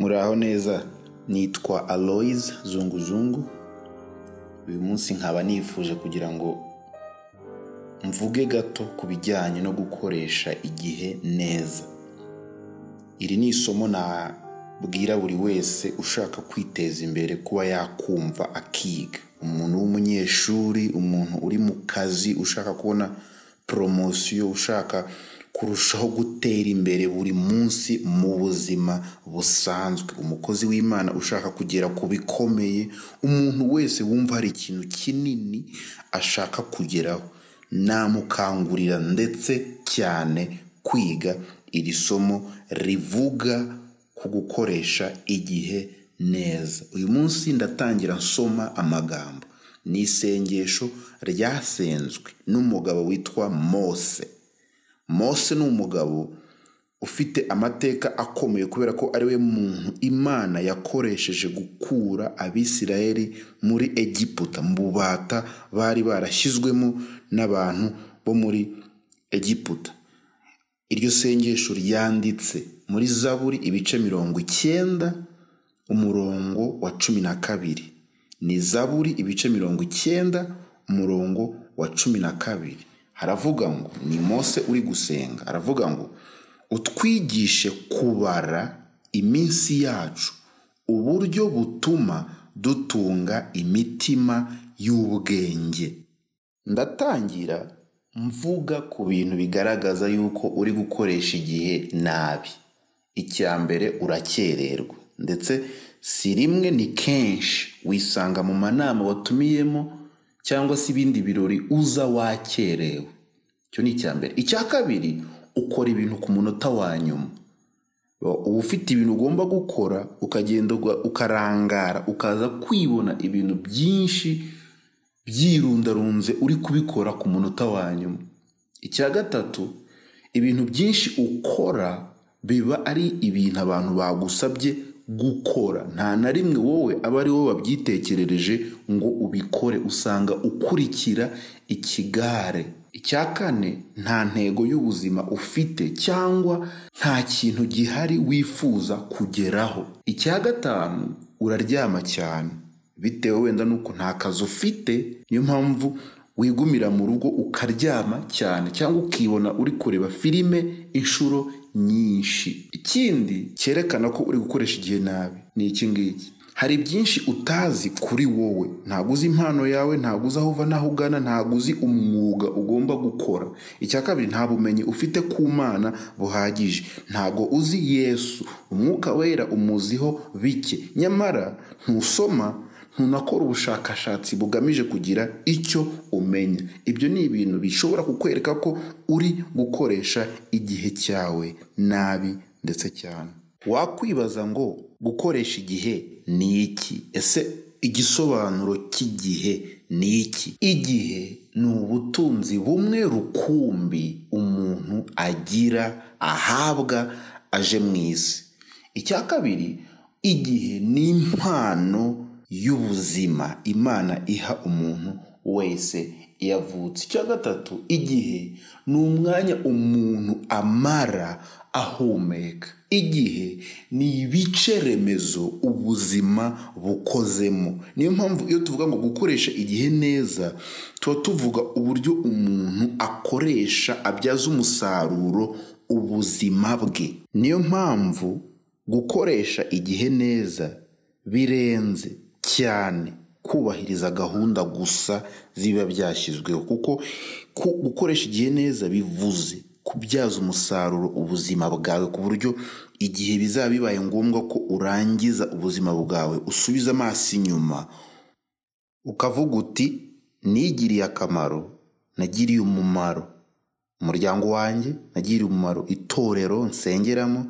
muraho neza nitwa aloyize zunguzungu uyu munsi nkaba nifuje kugira ngo mvuge gato ku bijyanye no gukoresha igihe neza. Iri ni isomo nabwira buri wese ushaka kwiteza imbere kuba yakumva akiga. Umuntu w'umunyeshuri umuntu uri mu kazi ushaka kubona poromosiyo ushaka kurushaho gutera imbere buri munsi mu buzima busanzwe. Umukozi w'imana ushaka kugera ku bikomeye umuntu wese wumva hari ikintu kinini ashaka kugeraho. Namukangurira ndetse cyane kwiga iri somo rivuga ku gukoresha igihe neza. Uyu munsi ndatangira nsoma amagambo. Ni isengesho ryasenzwe n'umugabo witwa mose. Mose ni umugabo ufite amateka akomeye kubera ko ari we muntu imana yakoresheje gukura abisirayeli muri egiputa. Mu bubata bari barashyizwemo n'abantu bo muri egiputa. Iryo sengesho ryanditse muri zaburi ibice mirongo icyenda umurongo wa cumi na kabiri. Ni zaburi ibice mirongo icyenda umurongo wa cumi na kabiri. Haravuga ngo ni mose uri gusenga. Aravuga ngo utwigishe kubara iminsi yacu uburyo butuma dutunga imitima y'ubwenge. Ndatangira mvuga ku bintu bigaragaza yuko uri gukoresha igihe nabi. Icya mbere urakererwa. Ndetse si rimwe ni kenshi wisanga mu manama watumiyemo cyangwa se ibindi birori uza wakerewe. Icyo ni icya mbere. Icya kabiri ukora ibintu ku munota wa nyuma. Uba ufite ibintu ugomba gukora ukagenda ukarangara ukaza kwibona ibintu byinshi byirundarunze uri kubikora ku munota wa nyuma. Icya gatatu ibintu byinshi ukora biba ari ibintu abantu bagusabye gukora. Nta na rimwe wowe aba ari wowe wabyitekerereje ngo ubikore. Usanga ukurikira ikigare. Icya kane nta ntego y'ubuzima ufite cyangwa nta kintu gihari wifuza kugeraho. Icya gatanu uraryama cyane. Bitewe wenda n'uko nta kazi ufite niyo mpamvu wigumira mu rugo ukaryama cyane cyangwa ukibona uri kureba filime inshuro nyinshi. Ikindi cyerekana ko uri gukoresha igihe nabi ni iki ngiki? Hari byinshi utazi kuri wowe. Ntabwo uzi impano yawe ntabwo uzi aho uva n'aho ugana ntabwo uzi umwuga ugomba gukora. Icya kabiri nta bumenyi ufite ku mana buhagije. Ntabwo uzi yesu. Umwuka wera umuziho bike. Nyamara ntusoma ntunakora ubushakashatsi bugamije kugira icyo umenya. Ibyo ni ibintu bishobora kukwereka ko uri gukoresha igihe cyawe nabi ndetse cyane. Wakwibaza ngo gukoresha igihe ni iki? Ese igisobanuro cy'igihe ni iki? Igihe ni ubutunzi bumwe rukumbi umuntu agira ahabwa aje mu isi. Icya kabiri igihe ni impano y'ubuzima imana iha umuntu wese yavutse. Icya gatatu igihe ni umwanya umuntu amara ahumeka. Igihe ni ibice remezo ubuzima bukozemo. Niyo mpamvu iyo tuvuga ngo gukoresha igihe neza tuba tuvuga uburyo umuntu akoresha abyaza umusaruro ubuzima bwe. Niyo mpamvu gukoresha igihe neza birenze. Cyane. Kubahiriza gahunda gusa ziba byashyizweho. Kuko gukoresha igihe neza bivuze. Kubyaza umusaruro ubuzima bwawe ku buryo igihe bizaba bibaye ngombwa ko urangiza ubuzima bwawe usubiza amaso inyuma ukavuga uti nigiriye akamaro nagiriye umumaro. Umuryango wanjye nagiriye umumaro itorero nsengeramo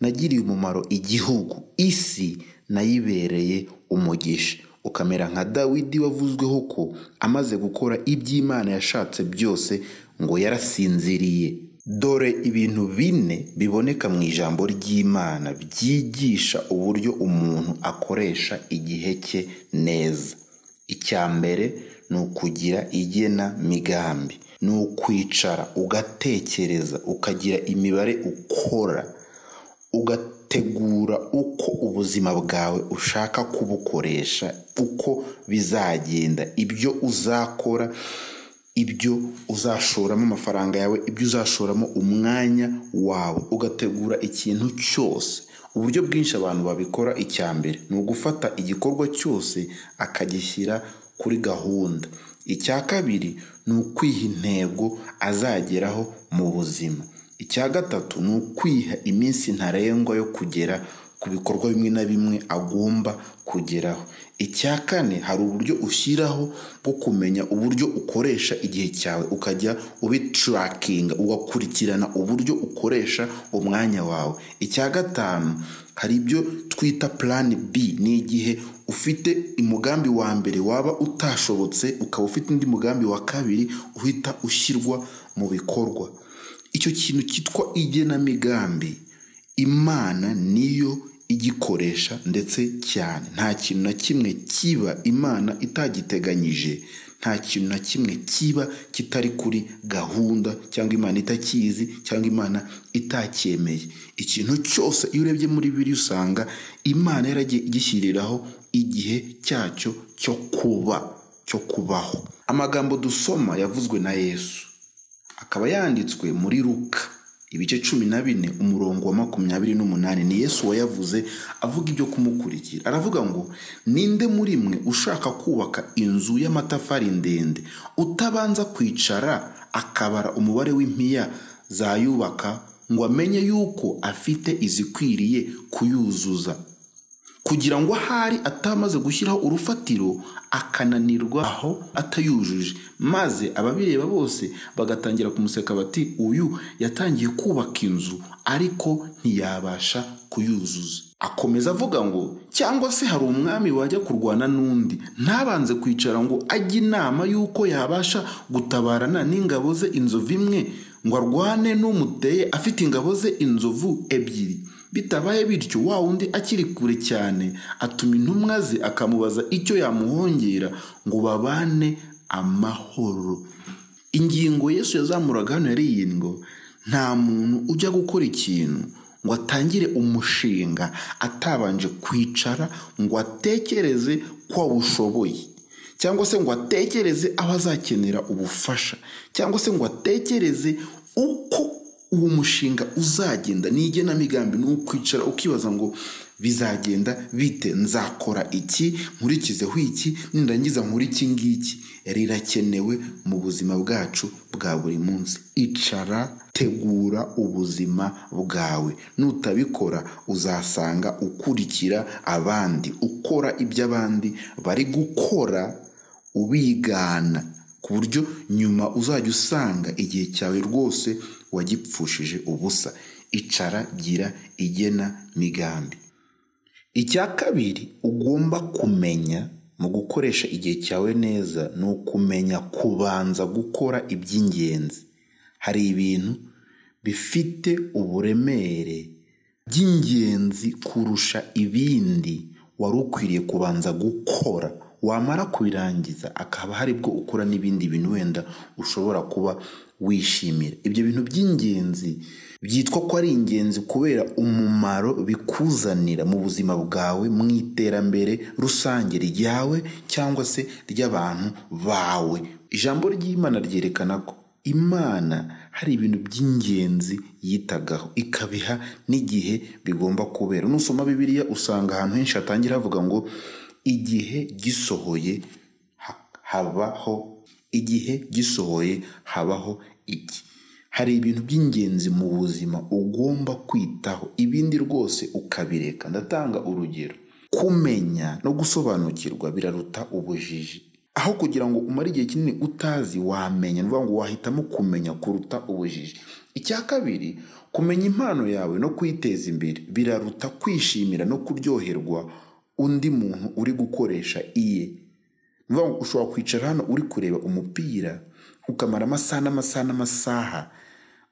nagiriye umumaro igihugu isi nayibereye umugisha. Ukamera nka dawidi wavuzweho ko amaze gukora iby'imana yashatse byose ngo yarasinziriye. Dore ibintu bine biboneka mu ijambo ry'imana byigisha uburyo umuntu akoresha igihe cye neza. Icya mbere ni ukugira igena migambi. Ni ukwicara ugatekereza ukagira imibare ukora tegura uko ubuzima bwawe ushaka kubukoresha uko bizagenda ibyo uzakora ibyo uzashoramo amafaranga yawe ibyo uzashoramo umwanya wawe ugategura ikintu cyose. Uburyo bwinshi abantu babikora icya mbere ni ugufata igikorwa cyose akagishyira kuri gahunda. Icya kabiri ni ukwiha intego azageraho mu buzima. Icya gatatu ni ukwiha iminsi ntarengwa yo kugera ku bikorwa bimwe na bimwe agomba kugeraho. Icya kane hari uburyo ushyiraho bwo kumenya uburyo ukoresha igihe cyawe. Ukajya ubiturakinga ugakurikirana uburyo ukoresha umwanya wawe. Icya gatanu hari ibyo twita purani b. Ni igihe ufite umugambi wa mbere waba utashobotse ukaba ufite undi mugambi wa kabiri uhita ushyirwa mu bikorwa. Icyo kintu cyitwa igenamigambi imana niyo igikoresha ndetse cyane. Nta kintu na kimwe kiba imana itagiteganyije nta kintu na kimwe kiba kitari kuri gahunda cyangwa imana itakizi cyangwa imana itacyemeye. Ikintu cyose iyo urebye muri biri usanga imana yaragiye igishyiriraho igihe cyacyo cyo kuba cyo kubaho. Amagambo dusoma yavuzwe na yesu. Akaba yanditswe muri ruka ibice cumi na bine umurongo wa makumyabiri n'umunani ni yesu wayavuze avuga ibyo kumukurikira. Aravuga ngo ninde muri mwe ushaka kubaka inzu y'amatafari ndende utabanza kwicara akabara umubare w'impiya zayubaka ngo amenye yuko afite izikwiriye kuyuzuza? Kugira ngo ahari atamaze gushyiraho urufatiro akananirwa aho atayujuje. Maze ababireba bose bagatangira kumuseka bati uyu yatangiye kubaka inzu ariko ntiyabasha kuyuzuza. Akomeza avuga ngo cyangwa se hari umwami wajya kurwana n'undi? Ntabanze kwicara ngo ajye inama y'uko yabasha gutabarana n'ingabo ze inzovu imwe ngo arwane n'umuteye afite ingabo ze inzovu ebyiri. Bitabaye bityo wa wundi akiri kure cyane atuma intumwa ze akamubaza icyo yamuhongera ngo babane amahoro. Ingingo yesu yazamuraga hano yari iyi ngo nta muntu ujya gukora ikintu ngo atangire umushinga atabanje kwicara ngo atekereze ko awushoboye cyangwa se ngo atekereze aho azakenera ubufasha cyangwa se ngo atekereze uko uwo mushinga uzagenda. Ni igenamigambi ni ukwicara ukibaza ngo bizagenda bite? Nzakora iki? Nkurikizeho iki? Nindangiza nkora iki ngiki? Rirakenewe mu buzima bwacu bwa buri munsi. Icara tegura ubuzima bwawe. Nutabikora uzasanga ukurikira abandi. Ukora ibyo abandi bari gukora ubigana. Ku buryo nyuma uzajya usanga igihe cyawe rwose wagipfushije ubusa. Icara gira igena migambi. Icya kabiri ugomba kumenya mu gukoresha igihe cyawe neza ni ukumenya kubanza gukora iby'ingenzi. Hari ibintu bifite uburemere by'ingenzi kurusha ibindi wari ukwiriye kubanza gukora. Wamara kubirangiza akaba hari bwo ukora n'ibindi bintu wenda ushobora kuba wishimira. Ibyo bintu by'ingenzi byitwa ko ari ingenzi kubera umumaro bikuzanira mu buzima bwawe mu iterambere rusange ryawe cyangwa se ry'abantu bawe. Ijambo ry'imana ryerekana ko imana hari ibintu by'ingenzi yitagaho. Ikabiha n'igihe bigomba kubera. Nusoma bibiliya usanga ahantu henshi hatangira havuga ngo igihe gisohoye habaho igihe gisohoye habaho iki? Hari ibintu by'ingenzi mu buzima ugomba kwitaho ibindi rwose ukabireka. Ndatanga urugero. Kumenya no gusobanukirwa biraruta ubujiji. Aho kugira ngo umare igihe kinini utazi wamenya. Ni ngo wahitamo kumenya kuruta ubujiji. Icya kabiri kumenya impano yawe no kuyiteza imbere. Biraruta kwishimira no kuryoherwa undi muntu uri gukoresha iye. Ngo ushobora kwicara hano uri kureba umupira ukamara amasaha n'amasaha n'amasaha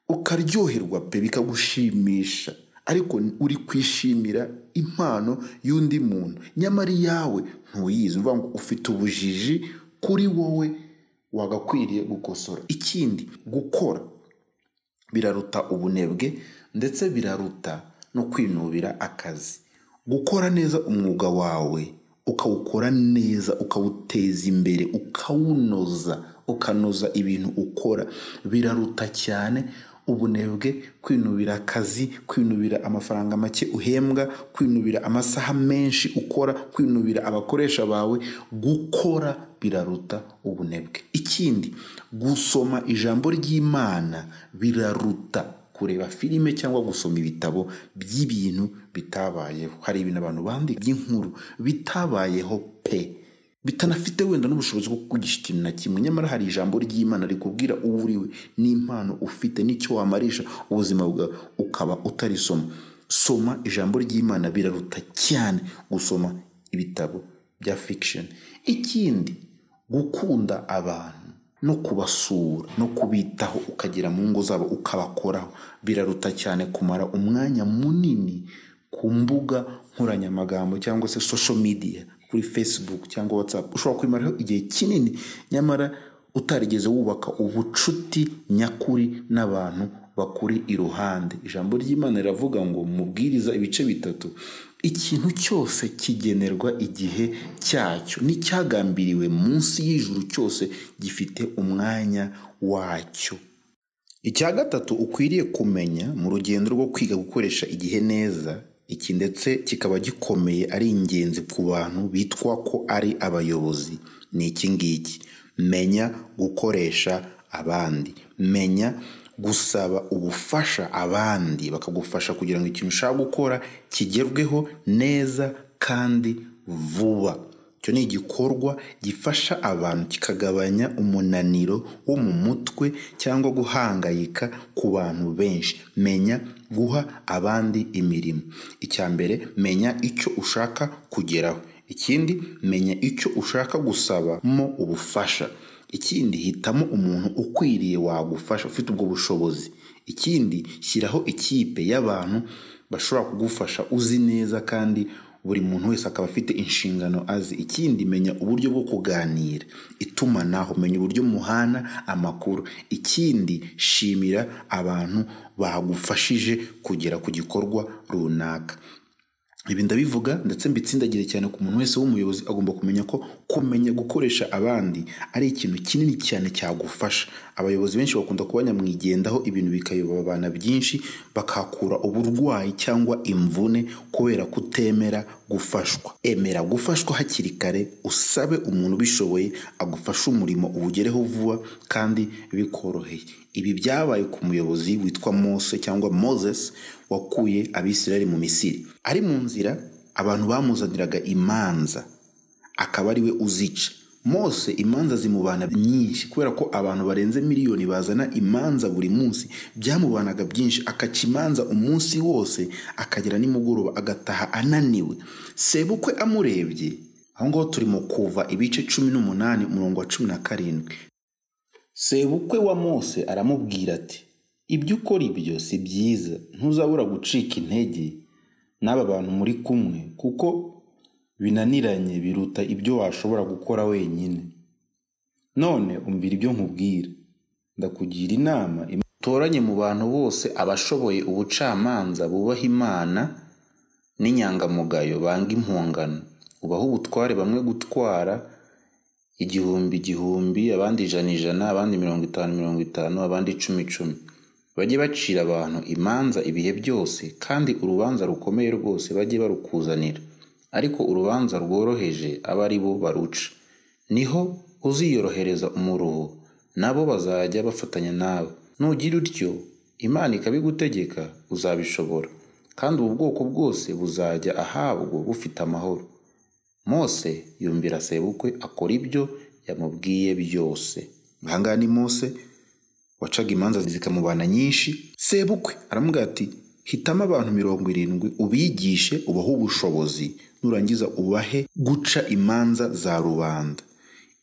ukaryoherwa pe bikagushimisha. Ariko uri kwishimira impano y'undi muntu. Nyamara iyawe ntuyizi. Ngo ufite ubujiji kuri wowe wagakwiriye gukosora. Ikindi gukora. Biraruta ubunebwe ndetse biraruta no kwinubira akazi. Gukora neza umwuga wawe ukawukora neza ukawuteza imbere ukawunoza ukanoza ibintu ukora. Biraruta cyane ubunebwe kwinubira akazi kwinubira amafaranga make uhembwa kwinubira amasaha menshi ukora kwinubira abakoresha bawe. Gukora biraruta ubunebwe. Ikindi gusoma ijambo ry'imana biraruta. Kureba filime cyangwa gusoma ibitabo by'ibintu bitabayeho. Hari ibintu abantu bandika by'inkuru bitabayeho pe. Bitanafite wenda n'ubushobozi bwo kukugisha ikintu na kimwe. Nyamara hari ijambo ry'imana rikubwira uwo uriwe n'impano ufite n'icyo wamarisha ubuzima bwawe ukaba utarisoma. Soma ijambo ry'imana biraruta cyane gusoma ibitabo bya fiction. Ikindi gukunda abantu. No kubasura no kubitaho ukagera mu ngo zabo ukabakoraho. Biraruta cyane kumara umwanya munini ku mbuga nkoranyamagambo cyangwa se social media kuri facebook cyangwa whatsapp. Ushobora kwimaraho igihe kinini nyamara utarigeze wubaka ubucuti nyakuri n'abantu bakuri iruhande. Ijambo ry'imana riravuga ngo mubwiriza ibice bitatu ikintu cyose kigenerwa igihe cyacyo. N'icyagambiriwe munsi y'ijuru cyose gifite umwanya wacyo. Icya gatatu ukwiriye kumenya mu rugendo rwo kwiga gukoresha igihe neza. Iki ndetse kikaba gikomeye ari ingenzi ku bantu bitwa ko ari abayobozi. Ni iki ngiki? Menya gukoresha abandi. Menya gusaba ubufasha abandi bakagufasha kugira ngo ikintu ushaka gukora kigerweho neza kandi vuba. Icyo ni igikorwa gifasha abantu kikagabanya umunaniro wo mu mutwe cyangwa guhangayika ku bantu benshi. Menya guha abandi imirimo. Icya mbere menya icyo ushaka kugeraho. Ikindi menya icyo ushaka gusabamo ubufasha. Ikindi hitamo umuntu ukwiriye wagufasha ufite ubwo bushobozi. Ikindi shyiraho ikipe y'abantu bashobora kugufasha uzi neza kandi buri muntu wese akaba afite inshingano azi. Ikindi menya uburyo bwo kuganira. Itumanaho menya uburyo muhana amakuru. Ikindi shimira abantu bagufashije kugera ku gikorwa runaka. Ibi ndabivuga ndetse mbitsindagire cyane ku muntu wese w'umuyobozi. Agomba kumenya ko kumenya gukoresha abandi ari ikintu kinini cyane cyagufasha. Abayobozi benshi bakunda kuba nyamwigendaho ibintu bikayobabana byinshi bakakura uburwayi cyangwa imvune kubera kutemera gufashwa. Emera gufashwa hakiri kare usabe umuntu ubishoboye agufashe umurimo uwugereho vuba kandi bikoroheye. Ibi byabaye ku muyobozi witwa mose cyangwa moses wakuye abisirayeli mu misiri. Ari mu nzira abantu bamuzaniraga imanza akaba ari we uzica. Mose imanza zimubana nyinshi kubera ko abantu barenze miliyoni bazana imanza buri munsi byamubanaga byinshi akaca imanza umunsi wose akagera nimugoroba agataha ananiwe. Sebukwe amurebye aho ngaho turi mu kuva ibice cumi n'umunani umurongo wa cumi na karindwi. Sebukwe wa mose aramubwira ati ibyo ukora ibyo si byiza ntuzabura gucika intege n'aba bantu muri kumwe kuko binaniranye biruta ibyo washobora gukora wenyine. None umvira ibyo nkubwira. Ndakugira inama utoranye mu bantu bose abashoboye ubucamanza bubaha imana n'inyangamugayo banga impungano ubaho ubutware bamwe gutwara igihumbi igihumbi abandi ijana ijana abandi mirongo itanu mirongo itanu abandi icumi icumi bajye bacira abantu imanza ibihe byose kandi urubanza rukomeye rwose bajye barukuzanira. Ariko urubanza rworoheje abe ari bo baruca. Niho uziyorohereza umuruho nabo bazajya bafatanya nawe. Nugira utyo imana ikabigutegeka uzabishobora. Kandi ubu bwoko bwose buzajya ahabwo bufite amahoro. Mose yumvira sebukwe akora ibyo yamubwiye byose. Ahangaha ni mose wacaga imanza zikamubana nyinshi. Sebukwe aramubwira ati hitamo abantu mirongo irindwi ubigishe ubahe ubushobozi. Nurangiza ubahe guca imanza za rubanda.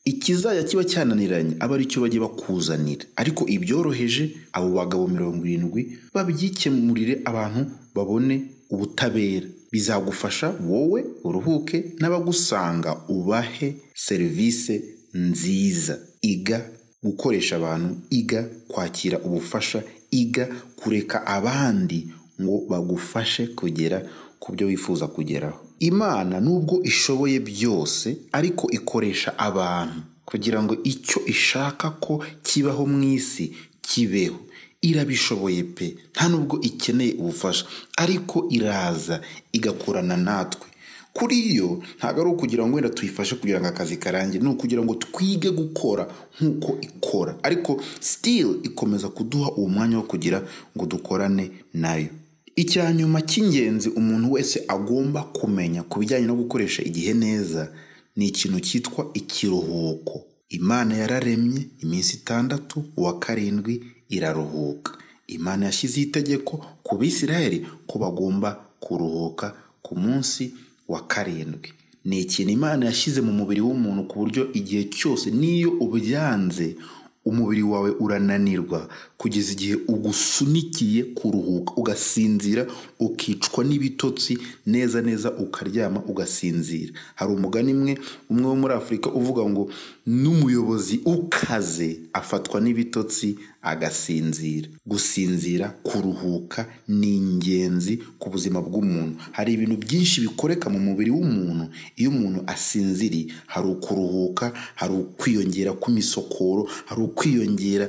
Ikizajya kiba cyananiranye aba ari cyo bajye bakuzanira. Ariko ibyoroheje abo bagabo mirongo irindwi babyikemurire abantu babone ubutabera. Bizagufasha wowe uruhuke n'abagusanga ubahe serivisi nziza. Iga gukoresha abantu iga kwakira ubufasha iga kureka abandi ngo bagufashe kugera ku byo wifuza kugeraho. Imana nubwo ishoboye byose ariko ikoresha abantu kugira ngo icyo ishaka ko kibaho mu isi kibeho. Irabishoboye pe nta nubwo ikeneye ubufasha ariko iraza igakorana natwe. Kuri yo ntabwo ari ukugira ngo wenda tuyifashe kugira ngo akazi karangire ni ukugira ngo twige gukora nk'uko ikora. Ariko sitili ikomeza kuduha uwo mwanya wo kugira ngo dukorane na yo. Icya nyuma cy'ingenzi umuntu wese agomba kumenya ku bijyanye no gukoresha igihe neza ni ikintu cyitwa ikiruhuko. Imana yararemye iminsi itandatu uwa karindwi iraruhuka. Imana yashyizeho itegeko ku bisirayeli ko bagomba kuruhuka ku munsi wa karindwi. Ni ikintu imana yashyize mu mubiri w'umuntu ku buryo igihe cyose n'iyo ubyanze umubiri wawe urananirwa. Kugeza igihe ugusunikiye kuruhuka ugasinzira ukicwa n'ibitotsi neza neza ukaryama ugasinzira. Hari umugani imwe umwe wo muri afurika uvuga ngo n'umuyobozi ukaze afatwa n'ibitotsi agasinzira. Gusinzira kuruhuka ni ingenzi ku buzima bw'umuntu. Hari ibintu byinshi bikoreka mu mubiri w'umuntu. Iyo umuntu asinziriye hari ukuruhuka hari ukwiyongera kw'imisokoro hari ukwiyongera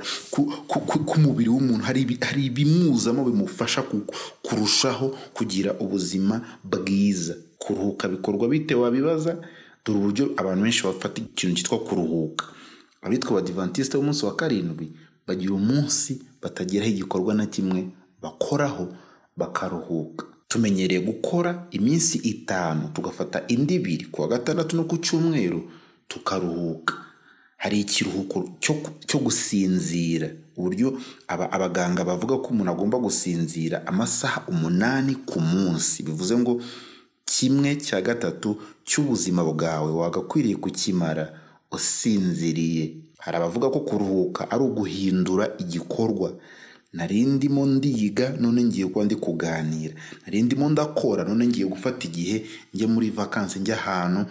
k'umubiri w'umuntu. Hari ibimuzamo bimufasha kurushaho kugira ubuzima bwiza. Kuruhuka bikorwa bite? Wabibaza? Dore uburyo abantu benshi bafata ikintu cyitwa kuruhuka. Abitwa abadivantisite b'umunsi wa karindwi bagira umunsi batageraho igikorwa na kimwe bakoraho bakaruhuka. Tumenyereye gukora iminsi itanu tugafata indi ibiri ku wa gatandatu no ku cyumweru tukaruhuka. Hari ikiruhuko cyo gusinzira uburyo abaganga bavuga ko umuntu agomba gusinzira amasaha umunani ku munsi. Bivuze ngo kimwe cya gatatu cy'ubuzima bwawe wagakwiriye kukimara usinziriye. Hari abavuga ko kuruhuka ari uguhindura igikorwa. Nari ndimo ndiga none ngiye kuba ndi kuganira. Nari ndimo ndakora none ngiye gufata igihe njya muri vakansi njya ahantu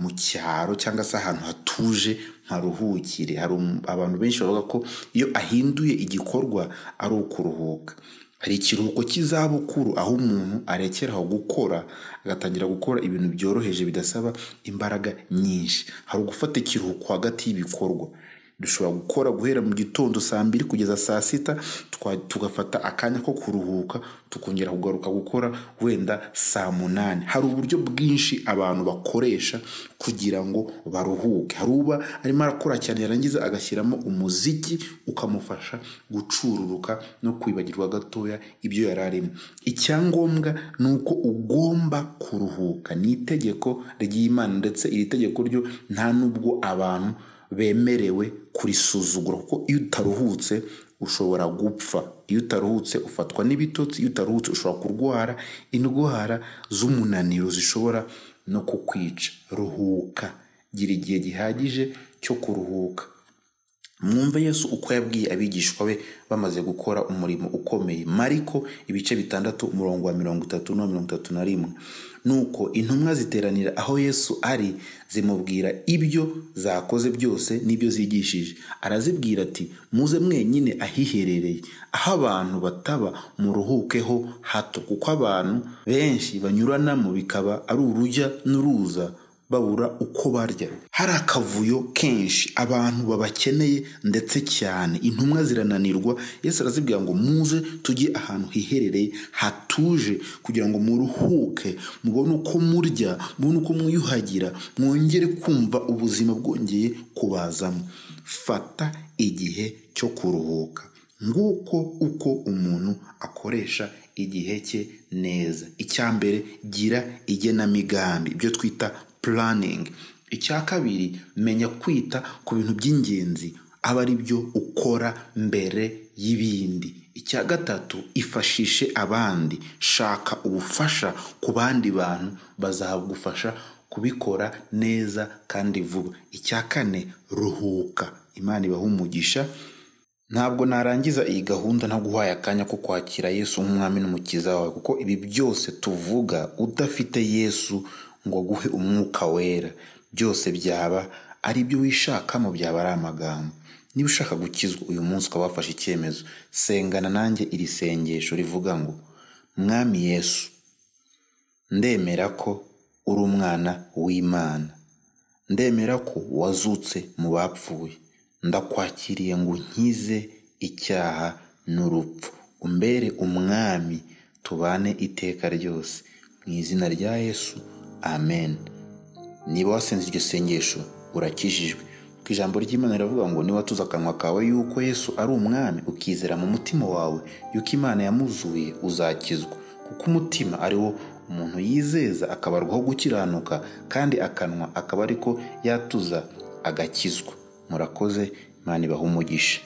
mu cyaro cyangwa se ahantu hatuje nkaruhukire hari abantu benshi bavuga ko iyo ahinduye igikorwa ari ukuruhuka. Hari ikiruhuko cy'izabukuru aho umuntu arekeraho gukora agatangira gukora ibintu byoroheje bidasaba imbaraga nyinshi. Hari ugufata ikiruhuko hagati y'ibikorwa. Dushobora gukora guhera mu gitondo saa mbiri kugeza saa sita tugafata akanya ko kuruhuka tukongera kugaruka gukora wenda saa munani. Hari uburyo bwinshi abantu bakoresha kugira ngo baruhuke. Hari uba arimo arakora cyane yarangiza agashyiramo umuziki ukamufasha gucururuka no kwibagirwa gatoya ibyo yari arimo. Icyangombwa ni uko ugomba kuruhuka. Ni itegeko ry'imana ndetse iri tegeko ryo nta n'ubwo abantu bemerewe kurisuzugura kuko iyo utaruhutse ushobora gupfa. Iyo utaruhutse ufatwa n'ibitotsi iyo utaruhutse ushobora kurwara. Indwara z'umunaniro zishobora no kukwica. Ruhuka. Gira igihe gihagije cyo kuruhuka. Mwumve yesu uko yabwiye abigishwa be bamaze gukora umurimo ukomeye. Mariko ibice bitandatu umurongo wa mirongo itatu na mirongo itatu na rimwe. Nuko intumwa ziteranira aho yesu ari zimubwira ibyo zakoze byose n'ibyo zigishije. Arazibwira ati muze mwenyine ahiherereye. Aho abantu bataba muruhukeho hato kuko abantu benshi banyuranamo bikaba ari urujya n'uruza. Babura uko barya. Hari akavuyo kenshi abantu babakeneye ndetse cyane. Intumwa zirananirwa. Yesu arazibwira ngo muze tujye ahantu hiherereye hatuje kugira ngo muruhuke mubone uko murya mubone uko mwiyuhagira mwongere kumva ubuzima bwongeye kubazamo. Fata igihe cyo kuruhuka. Nguko uko umuntu akoresha igihe cye neza. Icya mbere gira igenamigambi. Ibyo twita puraningi icya kabiri menya kwita ku bintu by'ingenzi aba ari byo ukora mbere y'ibindi. Icya gatatu ifashishe abandi. Shaka ubufasha ku bandi bantu bazagufasha kubikora neza kandi vuba. Icya kane ruhuka. Imana ibaha umugisha. Ntabwo narangiza iyi gahunda ntaguhaye akanya ko kwakira yesu nk'umwami n'umukiza wawe kuko ibi byose tuvuga udafite yesu ngo aguhe umwuka wera. Byose byaba ari ibyo wishakamo byaba ari amagambo. Niba ushaka gukizwa uyu munsi ukaba wafashe icyemezo. Sengana nanjye iri sengesho rivuga ngo mwami yesu ndemera ko uri umwana w'imana. Ndemera ko wazutse mu bapfuye. Ndakwakiriye ngo unkize icyaha n'urupfu. Umbere umwami tubane iteka ryose. Mu izina rya yesu amen. Niba wasenze iryo sengesho urakijijwe. Kuko ijambo ry'imana riravuga ngo niba tuzi akanwa kawe yuko yesu ari umwami ukizera mu mutima wawe yuko imana yamuzuye uzakizwa. Kuko umutima ari wo umuntu yizeza akabarwaho gukiranuka kandi akanwa akaba ariko yatuza agakizwa. Murakoze imana ibaha umugisha.